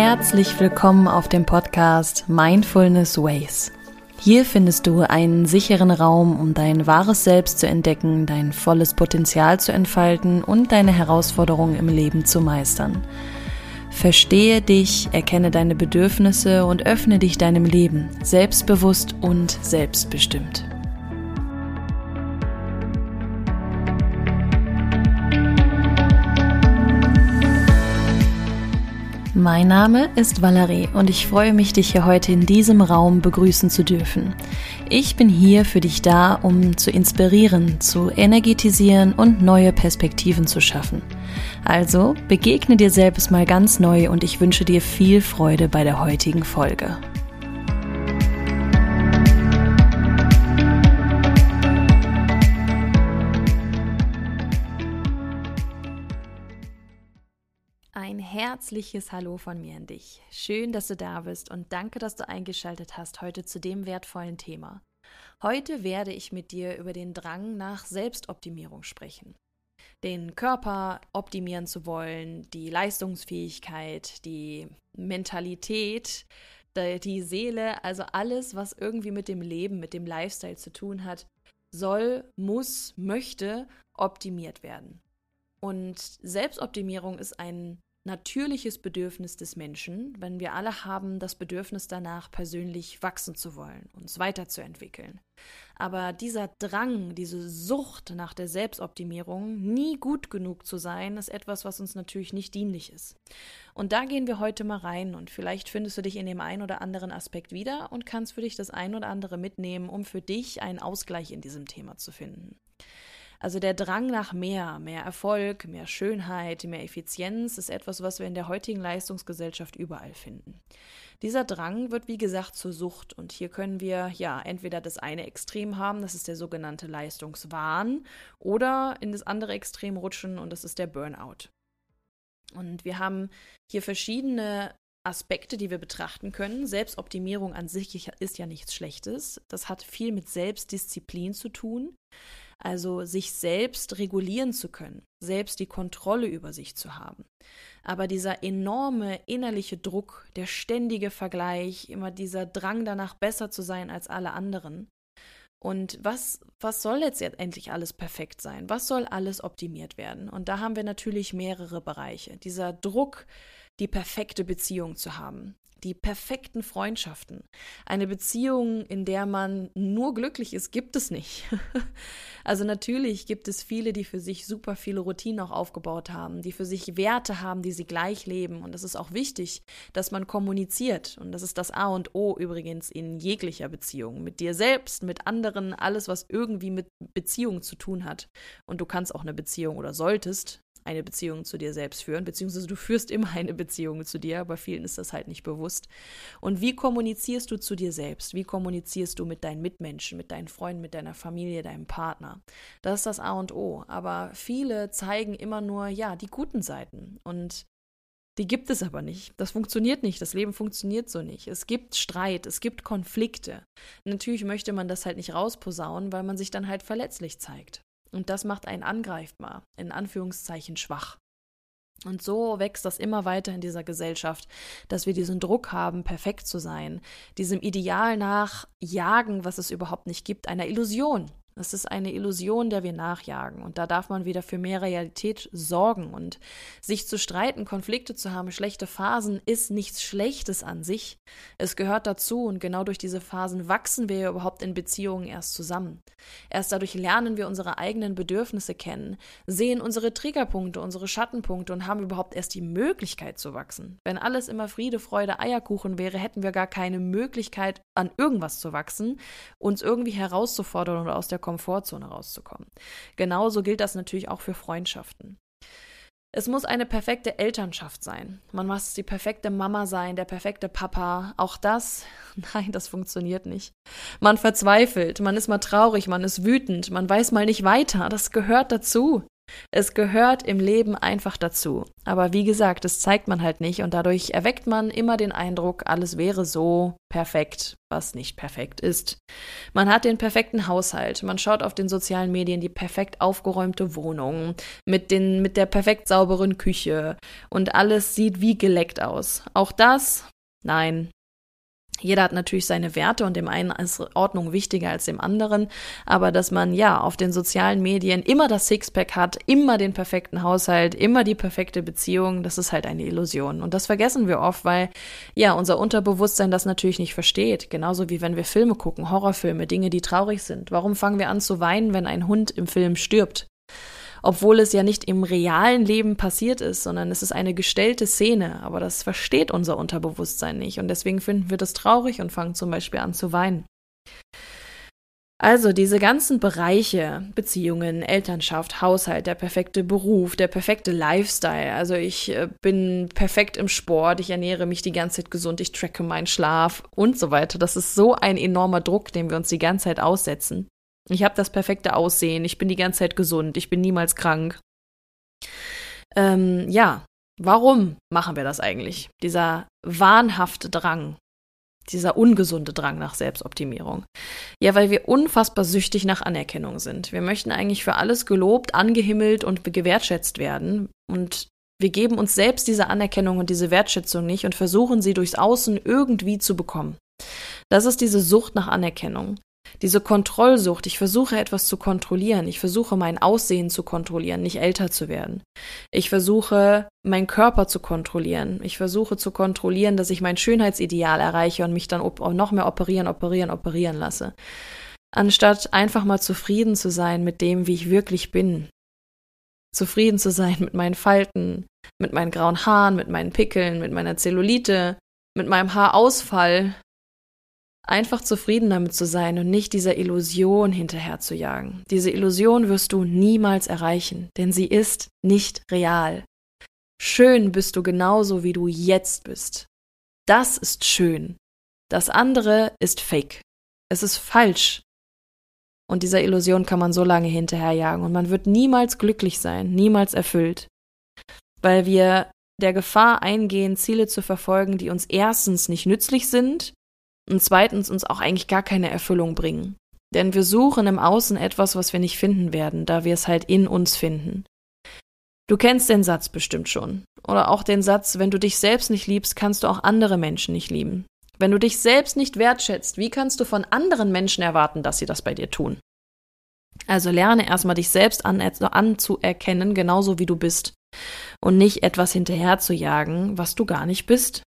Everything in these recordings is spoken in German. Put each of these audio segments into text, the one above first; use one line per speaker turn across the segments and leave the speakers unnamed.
Herzlich willkommen auf dem Podcast Mindfulness Ways. Hier findest du einen sicheren Raum, um dein wahres Selbst zu entdecken, dein volles Potenzial zu entfalten und deine Herausforderungen im Leben zu meistern. Verstehe dich, erkenne deine Bedürfnisse und öffne dich deinem Leben, selbstbewusst und selbstbestimmt. Mein Name ist Valerie und ich freue mich, dich hier heute in diesem Raum begrüßen zu dürfen. Ich bin hier für dich da, um zu inspirieren, zu energetisieren und neue Perspektiven zu schaffen. Also begegne dir selbst mal ganz neu und ich wünsche dir viel Freude bei der heutigen Folge. Herzliches Hallo von mir an dich. Schön, dass du da bist und danke, dass du eingeschaltet hast heute zu dem wertvollen Thema. Heute werde ich mit dir über den Drang nach Selbstoptimierung sprechen. Den Körper optimieren zu wollen, die Leistungsfähigkeit, die Mentalität, die Seele, also alles, was irgendwie mit dem Leben, mit dem Lifestyle zu tun hat, soll, muss, möchte optimiert werden. Und Selbstoptimierung ist ein natürliches Bedürfnis des Menschen, wenn wir alle haben das Bedürfnis danach, persönlich wachsen zu wollen, uns weiterzuentwickeln. Aber dieser Drang, diese Sucht nach der Selbstoptimierung, nie gut genug zu sein, ist etwas, was uns natürlich nicht dienlich ist. Und da gehen wir heute mal rein und vielleicht findest du dich in dem einen oder anderen Aspekt wieder und kannst für dich das ein oder andere mitnehmen, um für dich einen Ausgleich in diesem Thema zu finden. Also der Drang nach mehr, mehr Erfolg, mehr Schönheit, mehr Effizienz ist etwas, was wir in der heutigen Leistungsgesellschaft überall finden. Dieser Drang wird, wie gesagt, zur Sucht. Und hier können wir ja entweder das eine Extrem haben, das ist der sogenannte Leistungswahn, oder in das andere Extrem rutschen und das ist der Burnout. Und wir haben hier verschiedene Aspekte, die wir betrachten können. Selbstoptimierung an sich ist ja nichts Schlechtes. Das hat viel mit Selbstdisziplin zu tun also sich selbst regulieren zu können, selbst die Kontrolle über sich zu haben. Aber dieser enorme innerliche Druck, der ständige Vergleich, immer dieser Drang danach besser zu sein als alle anderen. Und was, was soll jetzt endlich alles perfekt sein? Was soll alles optimiert werden? Und da haben wir natürlich mehrere Bereiche. Dieser Druck, die perfekte Beziehung zu haben, die perfekten Freundschaften. Eine Beziehung, in der man nur glücklich ist, gibt es nicht. also natürlich gibt es viele, die für sich super viele Routinen auch aufgebaut haben, die für sich Werte haben, die sie gleich leben. Und es ist auch wichtig, dass man kommuniziert. Und das ist das A und O übrigens in jeglicher Beziehung. Mit dir selbst, mit anderen, alles, was irgendwie mit Beziehungen zu tun hat. Und du kannst auch eine Beziehung oder solltest eine Beziehung zu dir selbst führen, beziehungsweise du führst immer eine Beziehung zu dir, aber vielen ist das halt nicht bewusst. Und wie kommunizierst du zu dir selbst? Wie kommunizierst du mit deinen Mitmenschen, mit deinen Freunden, mit deiner Familie, deinem Partner? Das ist das A und O. Aber viele zeigen immer nur, ja, die guten Seiten. Und die gibt es aber nicht. Das funktioniert nicht. Das Leben funktioniert so nicht. Es gibt Streit, es gibt Konflikte. Natürlich möchte man das halt nicht rausposaunen, weil man sich dann halt verletzlich zeigt. Und das macht einen angreifbar, in Anführungszeichen schwach. Und so wächst das immer weiter in dieser Gesellschaft, dass wir diesen Druck haben, perfekt zu sein, diesem Ideal nachjagen, was es überhaupt nicht gibt, einer Illusion, es ist eine Illusion, der wir nachjagen. Und da darf man wieder für mehr Realität sorgen. Und sich zu streiten, Konflikte zu haben, schlechte Phasen ist nichts Schlechtes an sich. Es gehört dazu. Und genau durch diese Phasen wachsen wir ja überhaupt in Beziehungen erst zusammen. Erst dadurch lernen wir unsere eigenen Bedürfnisse kennen, sehen unsere Triggerpunkte, unsere Schattenpunkte und haben überhaupt erst die Möglichkeit zu wachsen. Wenn alles immer Friede, Freude, Eierkuchen wäre, hätten wir gar keine Möglichkeit, an irgendwas zu wachsen, uns irgendwie herauszufordern oder aus der Komfortzone rauszukommen. Genauso gilt das natürlich auch für Freundschaften. Es muss eine perfekte Elternschaft sein. Man muss die perfekte Mama sein, der perfekte Papa. Auch das, nein, das funktioniert nicht. Man verzweifelt, man ist mal traurig, man ist wütend, man weiß mal nicht weiter. Das gehört dazu. Es gehört im Leben einfach dazu. Aber wie gesagt, das zeigt man halt nicht und dadurch erweckt man immer den Eindruck, alles wäre so perfekt, was nicht perfekt ist. Man hat den perfekten Haushalt, man schaut auf den sozialen Medien die perfekt aufgeräumte Wohnung mit, den, mit der perfekt sauberen Küche und alles sieht wie geleckt aus. Auch das, nein, jeder hat natürlich seine Werte und dem einen ist Ordnung wichtiger als dem anderen, aber dass man ja auf den sozialen Medien immer das Sixpack hat, immer den perfekten Haushalt, immer die perfekte Beziehung, das ist halt eine Illusion. Und das vergessen wir oft, weil ja unser Unterbewusstsein das natürlich nicht versteht. Genauso wie wenn wir Filme gucken, Horrorfilme, Dinge, die traurig sind. Warum fangen wir an zu weinen, wenn ein Hund im Film stirbt? Obwohl es ja nicht im realen Leben passiert ist, sondern es ist eine gestellte Szene, aber das versteht unser Unterbewusstsein nicht und deswegen finden wir das traurig und fangen zum Beispiel an zu weinen. Also diese ganzen Bereiche, Beziehungen, Elternschaft, Haushalt, der perfekte Beruf, der perfekte Lifestyle. Also ich äh, bin perfekt im Sport, ich ernähre mich die ganze Zeit gesund, ich tracke meinen Schlaf und so weiter. Das ist so ein enormer Druck, den wir uns die ganze Zeit aussetzen. Ich habe das perfekte Aussehen, ich bin die ganze Zeit gesund, ich bin niemals krank. Ähm, ja, warum machen wir das eigentlich? Dieser wahnhafte Drang, dieser ungesunde Drang nach Selbstoptimierung. Ja, weil wir unfassbar süchtig nach Anerkennung sind. Wir möchten eigentlich für alles gelobt, angehimmelt und gewertschätzt werden. Und wir geben uns selbst diese Anerkennung und diese Wertschätzung nicht und versuchen sie durchs Außen irgendwie zu bekommen. Das ist diese Sucht nach Anerkennung. Diese Kontrollsucht, ich versuche etwas zu kontrollieren, ich versuche mein Aussehen zu kontrollieren, nicht älter zu werden. Ich versuche meinen Körper zu kontrollieren. Ich versuche zu kontrollieren, dass ich mein Schönheitsideal erreiche und mich dann noch mehr operieren, operieren, operieren lasse. Anstatt einfach mal zufrieden zu sein mit dem, wie ich wirklich bin. Zufrieden zu sein mit meinen Falten, mit meinen grauen Haaren, mit meinen Pickeln, mit meiner Zellulite, mit meinem Haarausfall, einfach zufrieden damit zu sein und nicht dieser Illusion hinterher zu jagen. Diese Illusion wirst du niemals erreichen, denn sie ist nicht real. Schön bist du genauso, wie du jetzt bist. Das ist schön. Das andere ist fake. Es ist falsch. Und dieser Illusion kann man so lange hinterherjagen und man wird niemals glücklich sein, niemals erfüllt. Weil wir der Gefahr eingehen, Ziele zu verfolgen, die uns erstens nicht nützlich sind und zweitens uns auch eigentlich gar keine Erfüllung bringen. Denn wir suchen im Außen etwas, was wir nicht finden werden, da wir es halt in uns finden. Du kennst den Satz bestimmt schon. Oder auch den Satz, wenn du dich selbst nicht liebst, kannst du auch andere Menschen nicht lieben. Wenn du dich selbst nicht wertschätzt, wie kannst du von anderen Menschen erwarten, dass sie das bei dir tun? Also lerne erstmal dich selbst an, anzuerkennen, genauso wie du bist. Und nicht etwas hinterher zu jagen, was du gar nicht bist.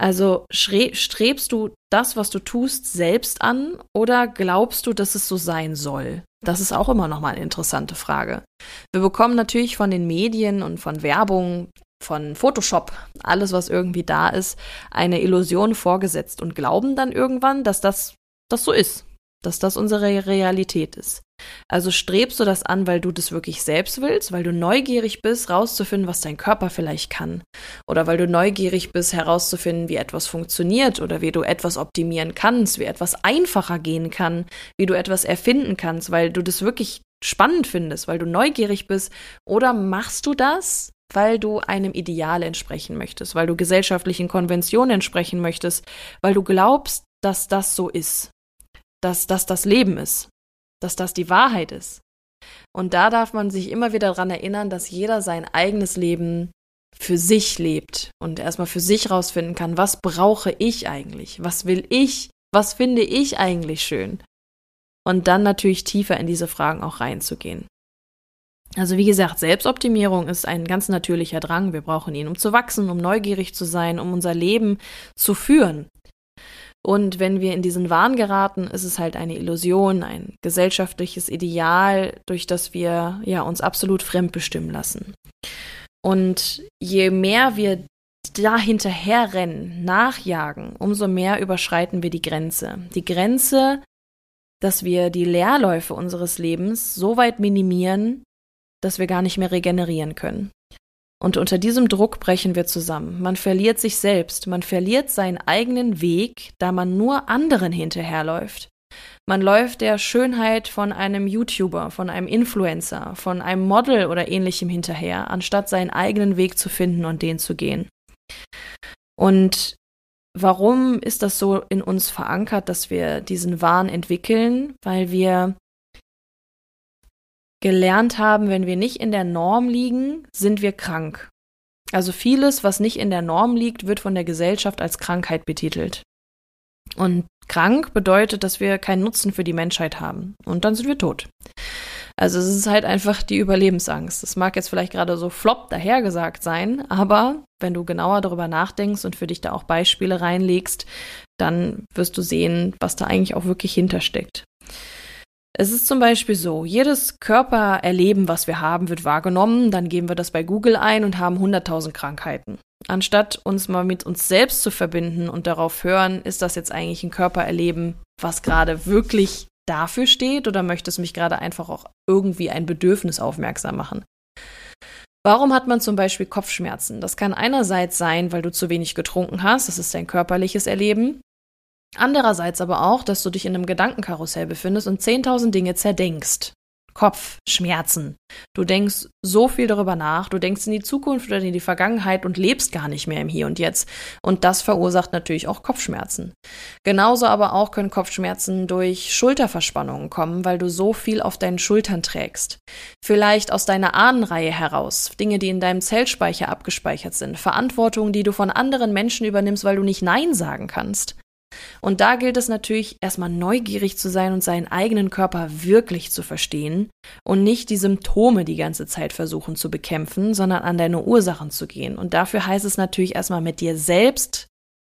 Also strebst du das, was du tust, selbst an oder glaubst du, dass es so sein soll? Das ist auch immer noch mal eine interessante Frage. Wir bekommen natürlich von den Medien und von Werbung, von Photoshop, alles was irgendwie da ist, eine Illusion vorgesetzt und glauben dann irgendwann, dass das das so ist, dass das unsere Realität ist. Also strebst du das an, weil du das wirklich selbst willst, weil du neugierig bist, rauszufinden, was dein Körper vielleicht kann. Oder weil du neugierig bist, herauszufinden, wie etwas funktioniert oder wie du etwas optimieren kannst, wie etwas einfacher gehen kann, wie du etwas erfinden kannst, weil du das wirklich spannend findest, weil du neugierig bist. Oder machst du das, weil du einem Ideal entsprechen möchtest, weil du gesellschaftlichen Konventionen entsprechen möchtest, weil du glaubst, dass das so ist, dass das das Leben ist dass das die Wahrheit ist. Und da darf man sich immer wieder daran erinnern, dass jeder sein eigenes Leben für sich lebt und erstmal für sich rausfinden kann, was brauche ich eigentlich? Was will ich? Was finde ich eigentlich schön? Und dann natürlich tiefer in diese Fragen auch reinzugehen. Also wie gesagt, Selbstoptimierung ist ein ganz natürlicher Drang. Wir brauchen ihn, um zu wachsen, um neugierig zu sein, um unser Leben zu führen. Und wenn wir in diesen Wahn geraten, ist es halt eine Illusion, ein gesellschaftliches Ideal, durch das wir ja uns absolut fremdbestimmen lassen. Und je mehr wir da hinterherrennen, nachjagen, umso mehr überschreiten wir die Grenze. Die Grenze, dass wir die Leerläufe unseres Lebens so weit minimieren, dass wir gar nicht mehr regenerieren können. Und unter diesem Druck brechen wir zusammen. Man verliert sich selbst, man verliert seinen eigenen Weg, da man nur anderen hinterherläuft. Man läuft der Schönheit von einem YouTuber, von einem Influencer, von einem Model oder ähnlichem hinterher, anstatt seinen eigenen Weg zu finden und den zu gehen. Und warum ist das so in uns verankert, dass wir diesen Wahn entwickeln? Weil wir gelernt haben, wenn wir nicht in der Norm liegen, sind wir krank. Also vieles, was nicht in der Norm liegt, wird von der Gesellschaft als Krankheit betitelt. Und krank bedeutet, dass wir keinen Nutzen für die Menschheit haben. Und dann sind wir tot. Also es ist halt einfach die Überlebensangst. Das mag jetzt vielleicht gerade so flop dahergesagt sein, aber wenn du genauer darüber nachdenkst und für dich da auch Beispiele reinlegst, dann wirst du sehen, was da eigentlich auch wirklich hintersteckt. Es ist zum Beispiel so, jedes Körpererleben, was wir haben, wird wahrgenommen, dann geben wir das bei Google ein und haben 100.000 Krankheiten. Anstatt uns mal mit uns selbst zu verbinden und darauf hören, ist das jetzt eigentlich ein Körpererleben, was gerade wirklich dafür steht oder möchte es mich gerade einfach auch irgendwie ein Bedürfnis aufmerksam machen? Warum hat man zum Beispiel Kopfschmerzen? Das kann einerseits sein, weil du zu wenig getrunken hast, das ist dein körperliches Erleben. Andererseits aber auch, dass du dich in einem Gedankenkarussell befindest und 10.000 Dinge zerdenkst. Kopfschmerzen. Du denkst so viel darüber nach, du denkst in die Zukunft oder in die Vergangenheit und lebst gar nicht mehr im Hier und Jetzt. Und das verursacht natürlich auch Kopfschmerzen. Genauso aber auch können Kopfschmerzen durch Schulterverspannungen kommen, weil du so viel auf deinen Schultern trägst. Vielleicht aus deiner Ahnenreihe heraus, Dinge, die in deinem Zellspeicher abgespeichert sind, Verantwortung, die du von anderen Menschen übernimmst, weil du nicht Nein sagen kannst. Und da gilt es natürlich erstmal neugierig zu sein und seinen eigenen Körper wirklich zu verstehen und nicht die Symptome die ganze Zeit versuchen zu bekämpfen, sondern an deine Ursachen zu gehen. Und dafür heißt es natürlich erstmal mit dir selbst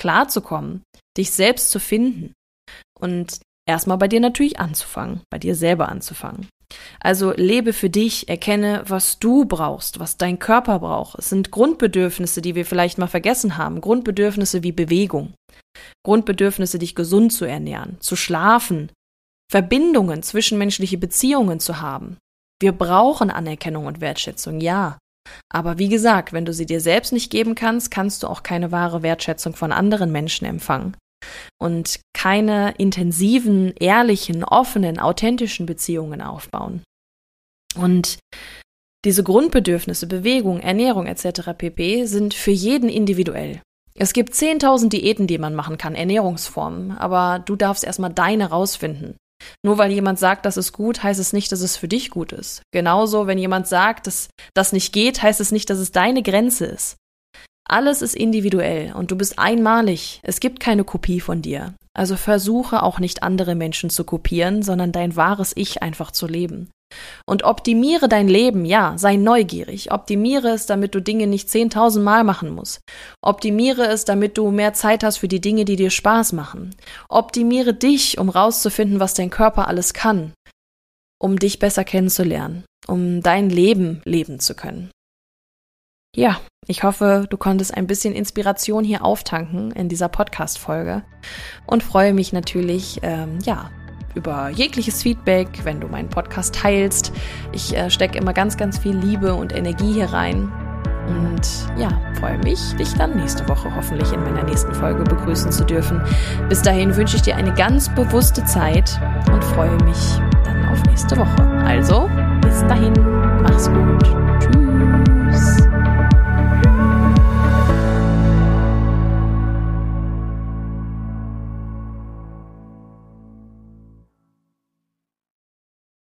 klarzukommen, dich selbst zu finden und erstmal bei dir natürlich anzufangen, bei dir selber anzufangen. Also lebe für dich, erkenne, was du brauchst, was dein Körper braucht. Es sind Grundbedürfnisse, die wir vielleicht mal vergessen haben, Grundbedürfnisse wie Bewegung, Grundbedürfnisse, dich gesund zu ernähren, zu schlafen, Verbindungen, zwischenmenschliche Beziehungen zu haben. Wir brauchen Anerkennung und Wertschätzung, ja. Aber wie gesagt, wenn du sie dir selbst nicht geben kannst, kannst du auch keine wahre Wertschätzung von anderen Menschen empfangen. Und keine intensiven, ehrlichen, offenen, authentischen Beziehungen aufbauen. Und diese Grundbedürfnisse, Bewegung, Ernährung etc. pp. sind für jeden individuell. Es gibt 10.000 Diäten, die man machen kann, Ernährungsformen, aber du darfst erstmal deine rausfinden. Nur weil jemand sagt, das ist gut, heißt es nicht, dass es für dich gut ist. Genauso, wenn jemand sagt, dass das nicht geht, heißt es nicht, dass es deine Grenze ist. Alles ist individuell und du bist einmalig. Es gibt keine Kopie von dir. Also versuche auch nicht andere Menschen zu kopieren, sondern dein wahres Ich einfach zu leben. Und optimiere dein Leben, ja, sei neugierig. Optimiere es, damit du Dinge nicht 10.000 Mal machen musst. Optimiere es, damit du mehr Zeit hast für die Dinge, die dir Spaß machen. Optimiere dich, um rauszufinden, was dein Körper alles kann. Um dich besser kennenzulernen. Um dein Leben leben zu können. Ja, ich hoffe, du konntest ein bisschen Inspiration hier auftanken in dieser Podcast-Folge und freue mich natürlich, ähm, ja, über jegliches Feedback, wenn du meinen Podcast teilst. Ich äh, stecke immer ganz, ganz viel Liebe und Energie hier rein. Und ja, freue mich, dich dann nächste Woche hoffentlich in meiner nächsten Folge begrüßen zu dürfen. Bis dahin wünsche ich dir eine ganz bewusste Zeit und freue mich dann auf nächste Woche. Also, bis dahin, mach's gut.